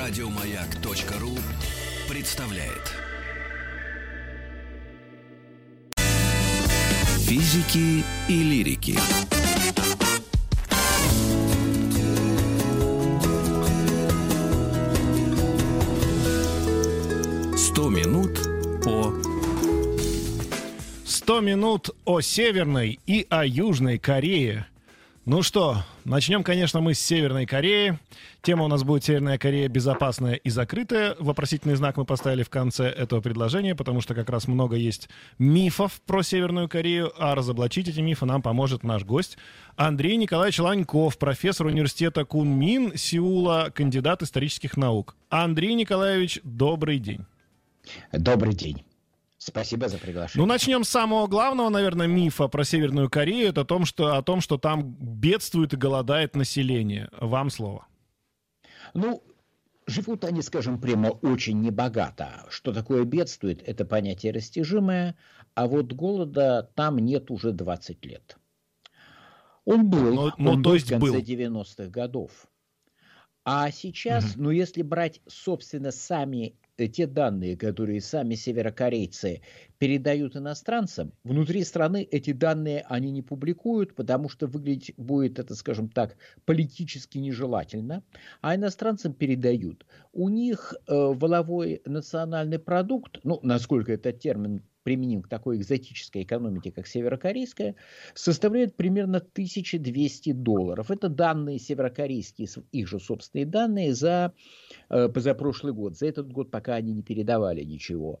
Радиомаяк.ру представляет. Физики и лирики. Сто минут по 100 минут о Северной и о Южной Корее. Ну что, начнем, конечно, мы с Северной Кореи. Тема у нас будет «Северная Корея безопасная и закрытая». Вопросительный знак мы поставили в конце этого предложения, потому что как раз много есть мифов про Северную Корею, а разоблачить эти мифы нам поможет наш гость Андрей Николаевич Ланьков, профессор университета Кунмин Сеула, кандидат исторических наук. Андрей Николаевич, добрый день. Добрый день. Спасибо за приглашение. Ну, начнем с самого главного, наверное, мифа про Северную Корею. Это о том, что, о том, что там бедствует и голодает население. Вам слово. Ну, живут они, скажем прямо, очень небогато. Что такое бедствует, это понятие растяжимое, а вот голода там нет уже 20 лет. Он был, Но- но он то был есть в конце был. 90-х годов. А сейчас, ну если брать, собственно, сами те данные, которые сами северокорейцы передают иностранцам, внутри страны эти данные они не публикуют, потому что выглядеть будет это, скажем так, политически нежелательно, а иностранцам передают. У них э, воловой национальный продукт, ну, насколько этот термин применим к такой экзотической экономике, как северокорейская, составляет примерно 1200 долларов. Это данные северокорейские, их же собственные данные за э, позапрошлый год. За этот год пока они не передавали ничего.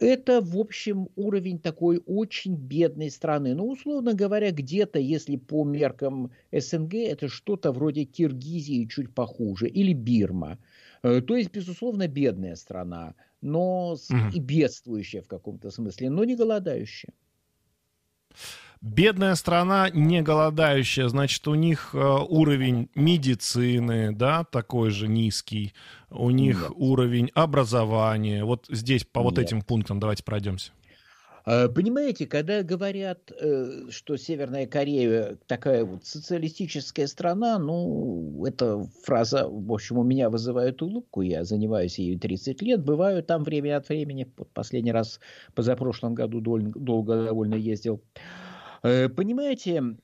Это, в общем, уровень такой очень бедной страны. Ну, условно говоря, где-то, если по меркам СНГ, это что-то вроде Киргизии чуть похуже, или Бирма. Э, То есть, безусловно, бедная страна, но Мгм. и бедствующая в каком-то смысле, но не голодающая. Бедная страна, не голодающая, значит, у них э, уровень медицины, да, такой же низкий. У них Нет. уровень образования. Вот здесь по вот Нет. этим пунктам давайте пройдемся. А, Понимаете, когда говорят, э, что Северная Корея такая вот социалистическая страна, ну, эта фраза, в общем, у меня вызывает улыбку, я занимаюсь ею 30 лет, бываю там время от времени, вот последний раз позапрошлом году дол- долго довольно ездил. Э, Понимаете,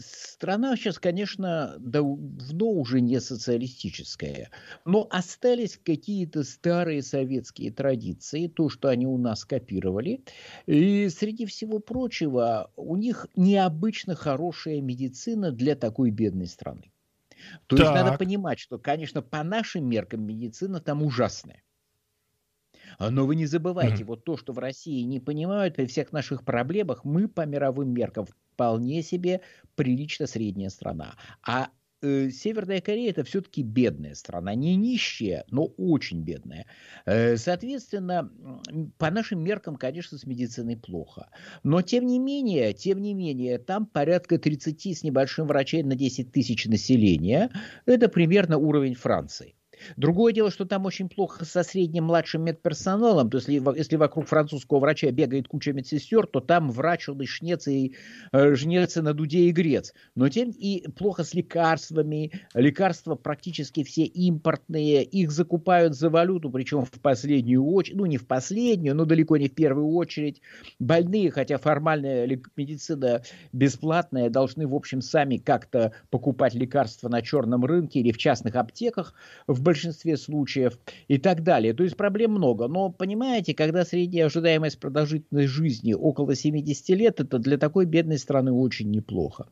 страна сейчас, конечно, давно уже не социалистическая, но остались какие-то старые советские традиции, то, что они у нас копировали. И среди всего прочего, у них необычно хорошая медицина для такой бедной страны. То есть надо Так. понимать, что, конечно, по нашим меркам медицина там ужасная. Но вы не забывайте, Мгм. вот то, что в России не понимают, при всех наших проблемах, мы по мировым меркам вполне себе прилично средняя страна. А э, Северная Корея это все-таки бедная страна, не нищая, но очень бедная. Э, соответственно, по нашим меркам, конечно, с медициной плохо. Но тем не менее, тем не менее, там порядка 30 с небольшим врачей на 10 тысяч населения. Это примерно уровень Франции. Другое дело, что там очень плохо со средним младшим медперсоналом. То есть, если, во- если вокруг французского врача бегает куча медсестер, то там врач, он и шнец, и э, жнец, и на дуде, и грец. Но тем и плохо с лекарствами. Лекарства практически все импортные. Их закупают за валюту, причем в последнюю очередь. Ну, не в последнюю, но далеко не в первую очередь. Больные, хотя формальная медицина бесплатная, должны, в общем, сами как-то покупать лекарства на черном рынке или в частных аптеках в большинстве случаев и так далее. То есть проблем много. Но, понимаете, когда средняя ожидаемость продолжительности жизни около 70 лет, это для такой бедной страны очень неплохо.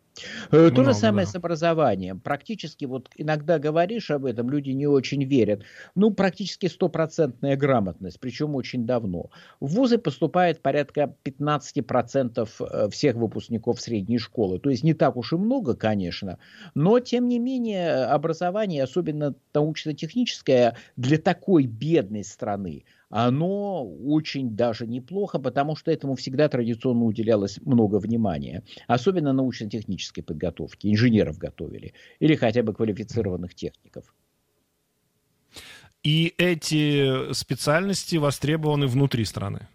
Э, То Много, же самое да. с образованием. Практически, вот иногда говоришь об этом, люди не очень верят. Ну, практически стопроцентная грамотность, причем очень давно. В вузы поступает порядка 15% э, всех выпускников средней школы. То есть не так уж и много, конечно, но тем не менее образование, особенно научно-техническое, для такой бедной страны, оно очень даже неплохо, потому что этому всегда традиционно уделялось много внимания. Особенно научно-технической подготовки. Инженеров готовили. Или хотя бы квалифицированных техников. И эти специальности востребованы внутри страны.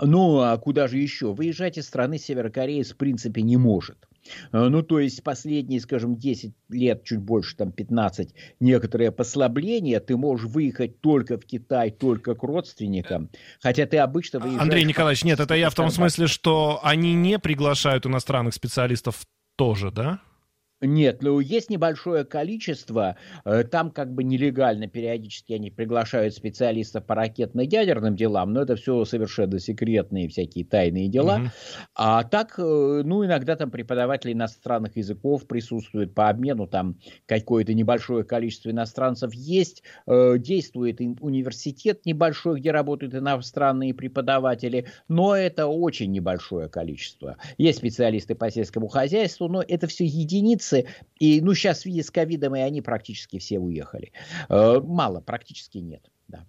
Ну, а куда же еще? Выезжать из страны Северокорея в принципе не может. Э, ну, то есть последние, скажем, 10 лет, чуть больше, там 15, некоторые послабления, ты можешь выехать только в Китай, только к родственникам, хотя ты обычно выезжаешь... Андрей Николаевич, нет, это я в том смысле, что они не приглашают иностранных специалистов тоже, да? Нет, ну есть небольшое количество, э, там как бы нелегально периодически они приглашают специалистов по ракетно-ядерным делам, но это все совершенно секретные всякие тайные дела. Mm-hmm. А так, э, ну иногда там преподаватели иностранных языков присутствуют по обмену, там какое-то небольшое количество иностранцев есть, э, действует университет небольшой, где работают иностранные преподаватели, но это очень небольшое количество. Есть специалисты по сельскому хозяйству, но это все единицы, больницы, и ну сейчас в связи с ковидом и они практически все уехали. Э, мало, практически нет, да.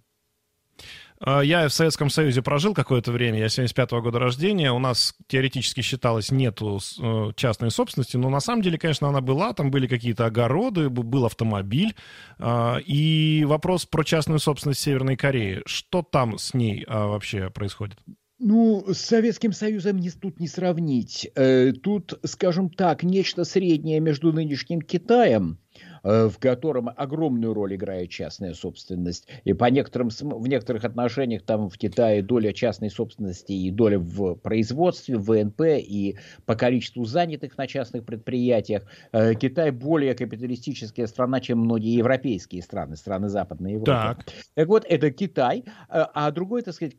А, я в Советском Союзе прожил какое-то время, я 75-го года рождения, у нас теоретически считалось нету э, частной собственности, но на самом деле, конечно, она была, там были какие-то огороды, был автомобиль, и вопрос про частную собственность Северной Кореи, что там с ней вообще происходит? Ну, с Советским Союзом не, тут не сравнить. Э, тут, скажем так, нечто среднее между нынешним Китаем в котором огромную роль играет частная собственность. И по некоторым, в некоторых отношениях там в Китае доля частной собственности и доля в производстве, в ВНП и по количеству занятых на частных предприятиях. Э, Китай более капиталистическая страна, чем многие европейские страны, страны Западной Европы. Так, так вот, это Китай. Э, а другой, так сказать,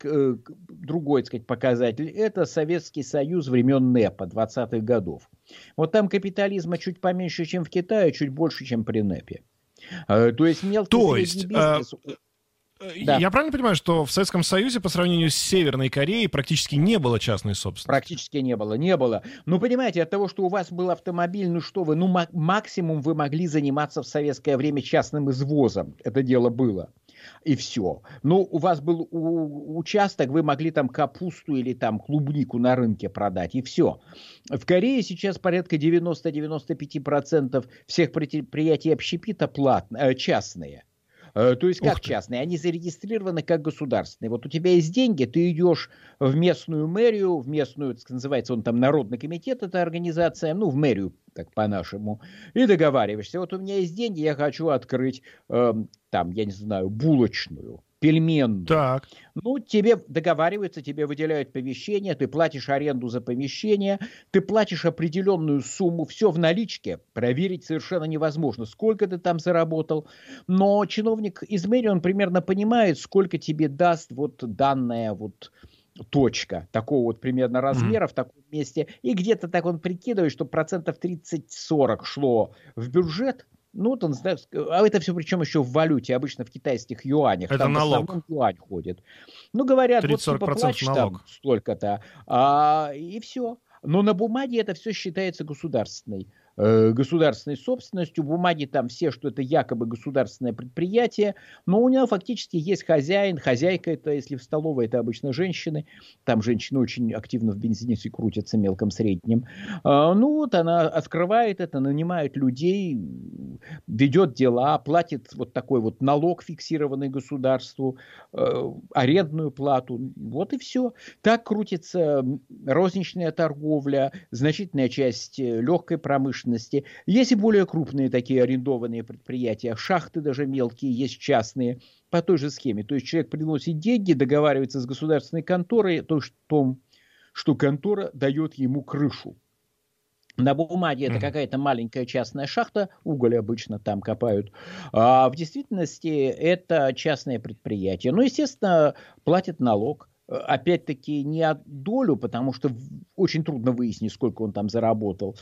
другой, так сказать, показатель – это Советский Союз времен НЭПа 20-х годов. Вот там капитализма чуть поменьше, чем в Китае, чуть больше, чем при НЭПе. А, то есть мелкий То есть, а, бизнес... Да. Я правильно понимаю, что в Советском Союзе по сравнению с Северной Кореей практически не было частной собственности? Практически не было, не было. Ну, понимаете, от того, что у вас был автомобиль, ну что вы, ну максимум вы могли заниматься в советское время частным извозом. Это дело было и все. Ну, у вас был участок, вы могли там капусту или там клубнику на рынке продать, и все. В Корее сейчас порядка 90-95% всех предприятий общепита платные, э, частные. Э, то есть как частные? Они зарегистрированы как государственные. Вот у тебя есть деньги, ты идешь в местную мэрию, в местную, так называется, он там Народный комитет, эта организация, ну, в мэрию, так по-нашему, и договариваешься. Вот у меня есть деньги, я хочу открыть, э, там, я не знаю, булочную пельменную. Так. Ну, тебе договариваются, тебе выделяют помещение, ты платишь аренду за помещение, ты платишь определенную сумму, все в наличке, проверить совершенно невозможно, сколько ты там заработал. Но чиновник из мэрии, он примерно понимает, сколько тебе даст вот данная вот точка такого вот примерно размера mm-hmm. в таком месте. И где-то так он прикидывает, что процентов 30-40 шло в бюджет, ну, там, а это все причем еще в валюте, обычно в китайских юанях. Это там налог. В юань ходит. Ну, говорят, вот типа плачь там столько-то, а, и все. Но на бумаге это все считается государственной Э, государственной собственностью, бумаги там все, что это якобы государственное предприятие, но у него фактически есть хозяин, хозяйка это, если в столовой, это обычно женщины, там женщины очень активно в бензинице крутятся мелком среднем, а, ну вот она открывает это, нанимает людей, ведет дела, платит вот такой вот налог фиксированный государству, э, арендную плату, вот и все. Так крутится розничная торговля, значительная часть э, легкой промышленности, промышленности. Есть и более крупные такие арендованные предприятия, шахты даже мелкие, есть частные, по той же схеме. То есть человек приносит деньги, договаривается с государственной конторой о том, что контора дает ему крышу. На бумаге это какая-то маленькая частная шахта, уголь обычно там копают. А в действительности это частное предприятие. Ну, естественно, платит налог опять-таки не от долю, потому что очень трудно выяснить, сколько он там заработал.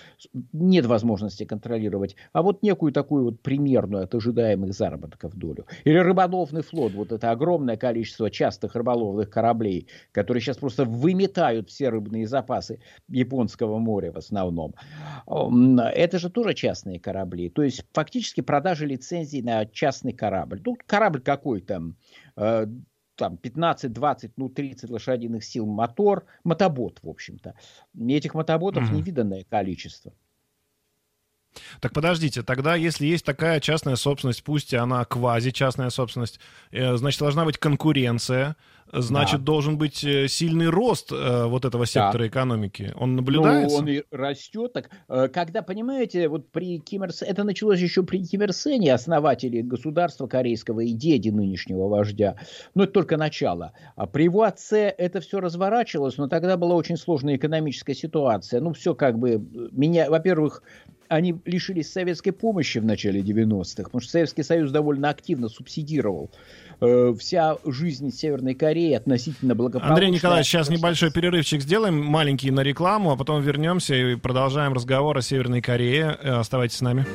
Нет возможности контролировать. А вот некую такую вот примерную от ожидаемых заработков долю. Или рыболовный флот. Вот это огромное количество частых рыболовных кораблей, которые сейчас просто выметают все рыбные запасы Японского моря в основном. Это же тоже частные корабли. То есть фактически продажа лицензий на частный корабль. Тут корабль какой там э, там 15, 20, ну 30 лошадиных сил мотор, мотобот, в общем-то. Этих мотоботов mm-hmm. невиданное количество. Так подождите, тогда если есть такая частная собственность, пусть она квази-частная собственность, э, значит, должна быть конкуренция, значит, да. должен быть э, сильный рост э, вот этого сектора да. экономики. Он наблюдается? Ну, он и растет. Так, э, когда, понимаете, вот при Ким Ир это началось еще при Ким Ир Сене, основателе государства корейского и деде нынешнего вождя. Но это только начало. А при его отце это все разворачивалось, но тогда была очень сложная экономическая ситуация. Ну, все как бы... Меня, во-первых, они лишились советской помощи в начале 90-х, потому что Советский Союз довольно активно субсидировал э, вся жизнь Северной Кореи относительно благополучная. Андрей Николаевич, сейчас небольшой перерывчик сделаем, маленький на рекламу, а потом вернемся и продолжаем разговор о Северной Корее. Э, оставайтесь с нами.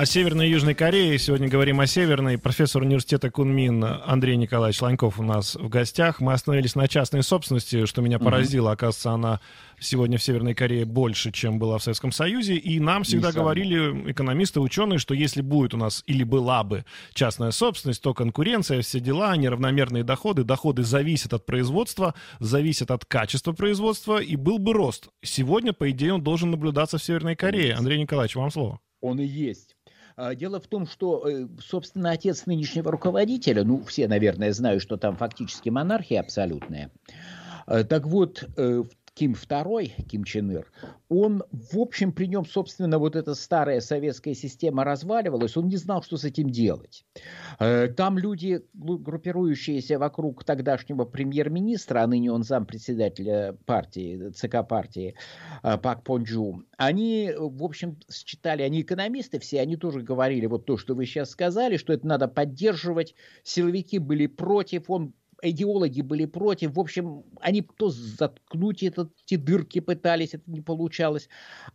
О Северной и Южной Корее. Сегодня говорим о Северной. Профессор университета Кунмин Андрей Николаевич Ланьков у нас в гостях. Мы остановились на частной собственности, что меня поразило. Оказывается, она сегодня в Северной Корее больше, чем была в Советском Союзе. И нам всегда не говорили экономисты, ученые, что если будет у нас или была бы частная собственность, то конкуренция, все дела, неравномерные доходы, доходы зависят от производства, зависят от качества производства, и был бы рост. Сегодня, по идее, он должен наблюдаться в Северной Корее. Андрей Николаевич, вам слово. Он и есть. А, дело в том, что, э, собственно, отец нынешнего руководителя, ну, все, наверное, знают, что там фактически монархия абсолютная. А, так вот, э, Ким II, Ким Чен Ир, он, в общем, при нем, собственно, вот эта старая советская система разваливалась, он не знал, что с этим делать. Э, там люди, группирующиеся вокруг тогдашнего премьер-министра, а ныне он зампредседателя партии, ЦК партии э, Пак Понджу, они, в общем, считали, они экономисты все, они тоже говорили вот то, что вы сейчас сказали, что это надо поддерживать, силовики были против, он идеологи были против. В общем, они то заткнуть этот, эти дырки пытались, это не получалось.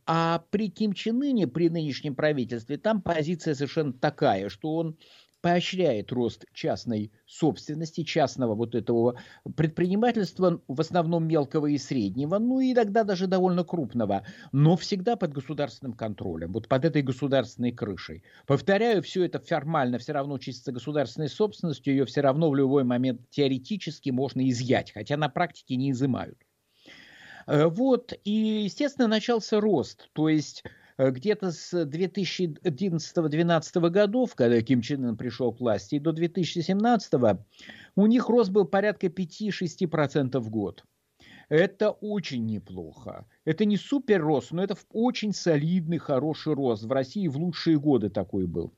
А при Ким Чен Ыне, при нынешнем правительстве, там позиция совершенно такая, что он поощряет рост частной собственности, частного вот этого предпринимательства, в основном мелкого и среднего, ну и иногда даже довольно крупного, но всегда под государственным контролем, вот под этой государственной крышей. Повторяю, все это формально все равно чистится государственной собственностью, ее все равно в любой момент теоретически можно изъять, хотя на практике не изымают. Э, вот, и, естественно, начался рост, то есть где-то с 2011-2012 годов, когда Ким Чен Ын пришел к власти, и до 2017 у них рост был порядка 5-6% в год. Это очень неплохо. Это не супер рост, но это очень солидный, хороший рост. В России в лучшие годы такой был.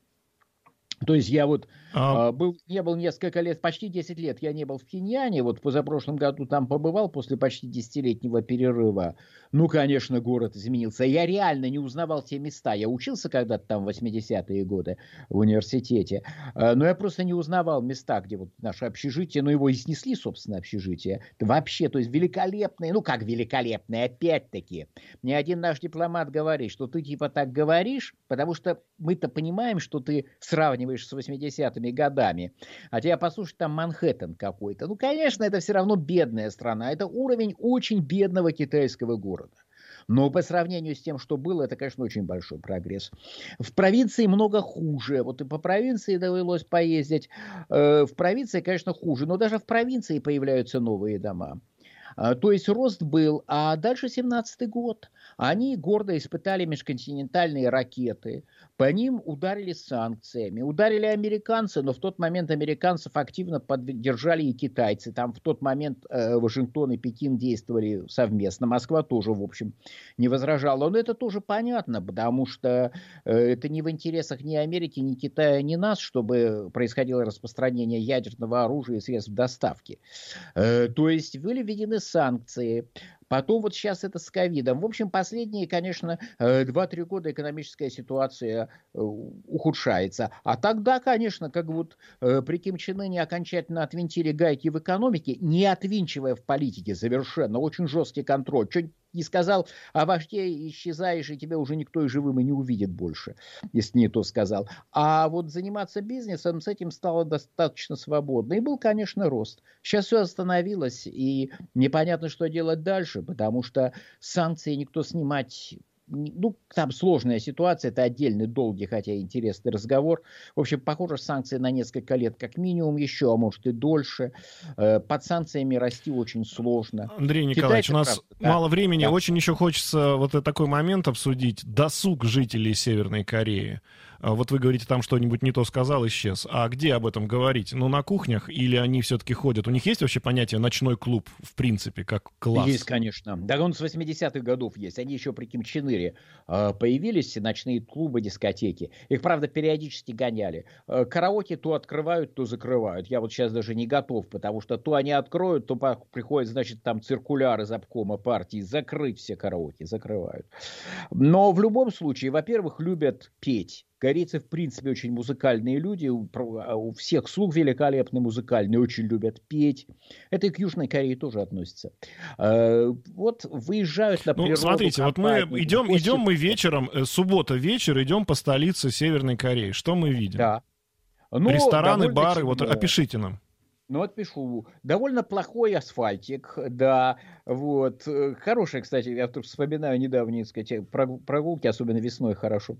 То есть я вот а... был, не был несколько лет, почти 10 лет я не был в Пхеньяне, вот позапрошлом году там побывал после почти десятилетнего перерыва. Ну, конечно, город изменился. Я реально не узнавал те места. Я учился когда-то там в 80-е годы в университете, а, но я просто не узнавал места, где вот наше общежитие, но его и снесли, собственно, общежитие. Вообще, то есть великолепные, ну как великолепные, опять-таки. Мне один наш дипломат говорит, что ты типа так говоришь, потому что мы-то понимаем, что ты сравниваешь с 80-ми годами. А тебя послушать там Манхэттен какой-то. Ну, конечно, это все равно бедная страна. Это уровень очень бедного китайского города. Но по сравнению с тем, что было, это, конечно, очень большой прогресс. В провинции много хуже. Вот и по провинции довелось поездить. Э, в провинции, конечно, хуже. Но даже в провинции появляются новые дома. А, то есть рост был, а дальше 17-й год. Они гордо испытали межконтинентальные ракеты, по ним ударили санкциями. Ударили американцы, но в тот момент американцев активно поддержали и китайцы. Там в тот момент э, Вашингтон и Пекин действовали совместно. Москва тоже, в общем, не возражала. Но это тоже понятно, потому что э, это не в интересах ни Америки, ни Китая, ни нас, чтобы происходило распространение ядерного оружия и средств доставки. Э, то есть были введены санкции. Потом вот сейчас это с ковидом. В общем, последние, конечно, 2-3 э, года экономическая ситуация э, ухудшается. А тогда, конечно, как вот э, при Ким Чен Ыне окончательно отвинтили гайки в экономике, не отвинчивая в политике совершенно, очень жесткий контроль. Что не сказал, а вождей исчезаешь, и тебя уже никто и живым и не увидит больше, если не то сказал. А вот заниматься бизнесом с этим стало достаточно свободно. И был, конечно, рост. Сейчас все остановилось, и непонятно, что делать дальше, потому что санкции никто снимать ну, там сложная ситуация, это отдельный долгий, хотя интересный разговор. В общем, похоже, санкции на несколько лет как минимум еще, а может и дольше. Э, под санкциями расти очень сложно. Андрей Николаевич, Китай, у нас правда, мало да, времени, да. очень еще хочется вот такой момент обсудить. Досуг жителей Северной Кореи. А вот вы говорите, там что-нибудь не то сказал, исчез. А где об этом говорить? Ну, на кухнях или они все-таки ходят? У них есть вообще понятие ночной клуб, в принципе, как класс? Есть, конечно. Да, он с 80-х годов есть. Они еще при Ким Чен Ыре э, появились, ночные клубы, дискотеки. Их, правда, периодически гоняли. Э, караоке то открывают, то закрывают. Я вот сейчас даже не готов, потому что то они откроют, то приходят, значит, там циркуляры из обкома партии закрыть все караоке, закрывают. Но в любом случае, во-первых, любят петь Корейцы, в принципе, очень музыкальные люди, у, а, всех слуг великолепные музыкальные, очень любят петь. Это и к Южной Корее тоже относится. Э, вот выезжают на природу. Ну, смотрите, вот мы идем, идем мы вечером, э, суббота вечер, идем по столице Северной Кореи. Что мы видим? Да. Ну, Рестораны, бары, вот опишите нам. Ну, отпишу. Довольно плохой асфальтик, да. Вот. Э, хорошая, кстати, я тут вспоминаю недавние, сказать, прогулки, особенно весной хорошо.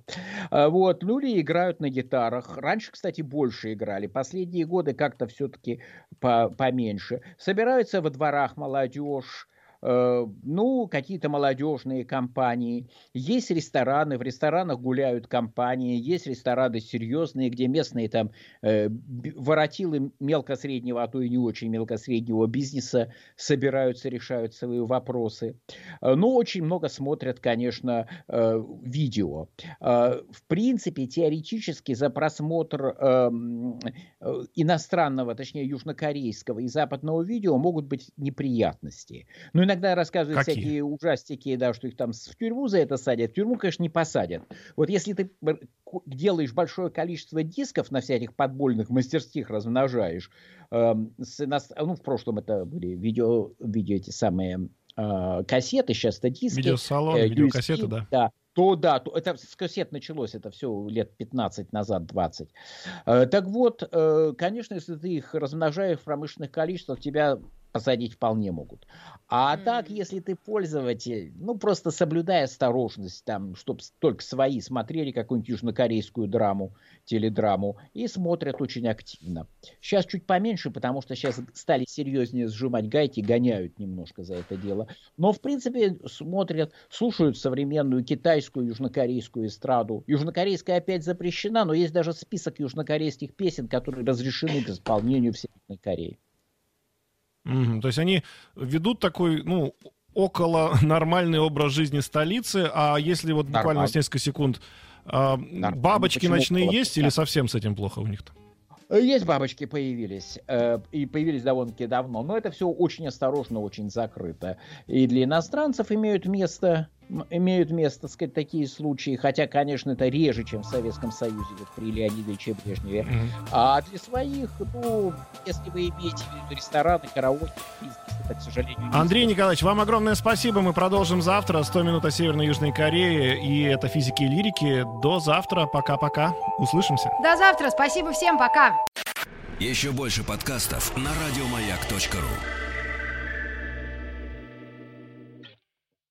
А, вот. Люди играют на гитарах. Раньше, кстати, больше играли. Последние годы как-то все-таки поменьше. Собираются во дворах молодежь ну, какие-то молодежные компании. Есть рестораны, в ресторанах гуляют компании, есть рестораны серьезные, где местные там э, воротилы мелко-среднего, а то и не очень мелко-среднего бизнеса собираются, решают свои вопросы. Э, но очень много смотрят, конечно, э, видео. Э, в принципе, теоретически за просмотр э, э, иностранного, точнее южнокорейского и западного видео могут быть неприятности. Но иногда рассказывают Какие? всякие ужастики, да, что их там в тюрьму за это садят. В тюрьму, конечно, не посадят. Вот если ты делаешь большое количество дисков на всяких подбольных мастерских, размножаешь, э, с, ну, в прошлом это были видео, видео эти самые э, кассеты, сейчас это диски. Видеосалон, э, видеокассеты, да. Да, то да, то, это с кассет началось, это все лет 15 назад, 20. Э, так вот, э, конечно, если ты их размножаешь в промышленных количествах, тебя посадить вполне могут. А mm-hmm. так, если ты пользователь, ну, просто соблюдая осторожность, там, чтобы только свои смотрели какую-нибудь южнокорейскую драму, теледраму, и смотрят очень активно. Сейчас чуть поменьше, потому что сейчас стали серьезнее сжимать гайки, гоняют немножко за это дело. Но, в принципе, смотрят, слушают современную китайскую, южнокорейскую эстраду. Южнокорейская опять запрещена, но есть даже список южнокорейских песен, которые разрешены к исполнению в Северной Корее. Mm-hmm. То есть они ведут такой, ну, около нормальный образ жизни столицы, а если вот буквально Нормально. с несколько секунд, э, бабочки Почему ночные около? есть или совсем с этим плохо у них-то? Есть бабочки появились, э, и появились довольно-таки давно, но это все очень осторожно, очень закрыто. И для иностранцев имеют место имеют место, так сказать, такие случаи, хотя, конечно, это реже, чем в Советском Союзе, вот при Леониде Ильиче Брежневе. Mm-hmm. А для своих, ну, если вы имеете в виду рестораны, караоке, бизнес, это, к сожалению, не Андрей стоит. Николаевич, вам огромное спасибо. Мы продолжим завтра. 100 минут о Северной и Южной Корее. И это физики и лирики. До завтра. Пока-пока. Услышимся. До завтра. Спасибо всем. Пока. Еще больше подкастов на радиомаяк.ру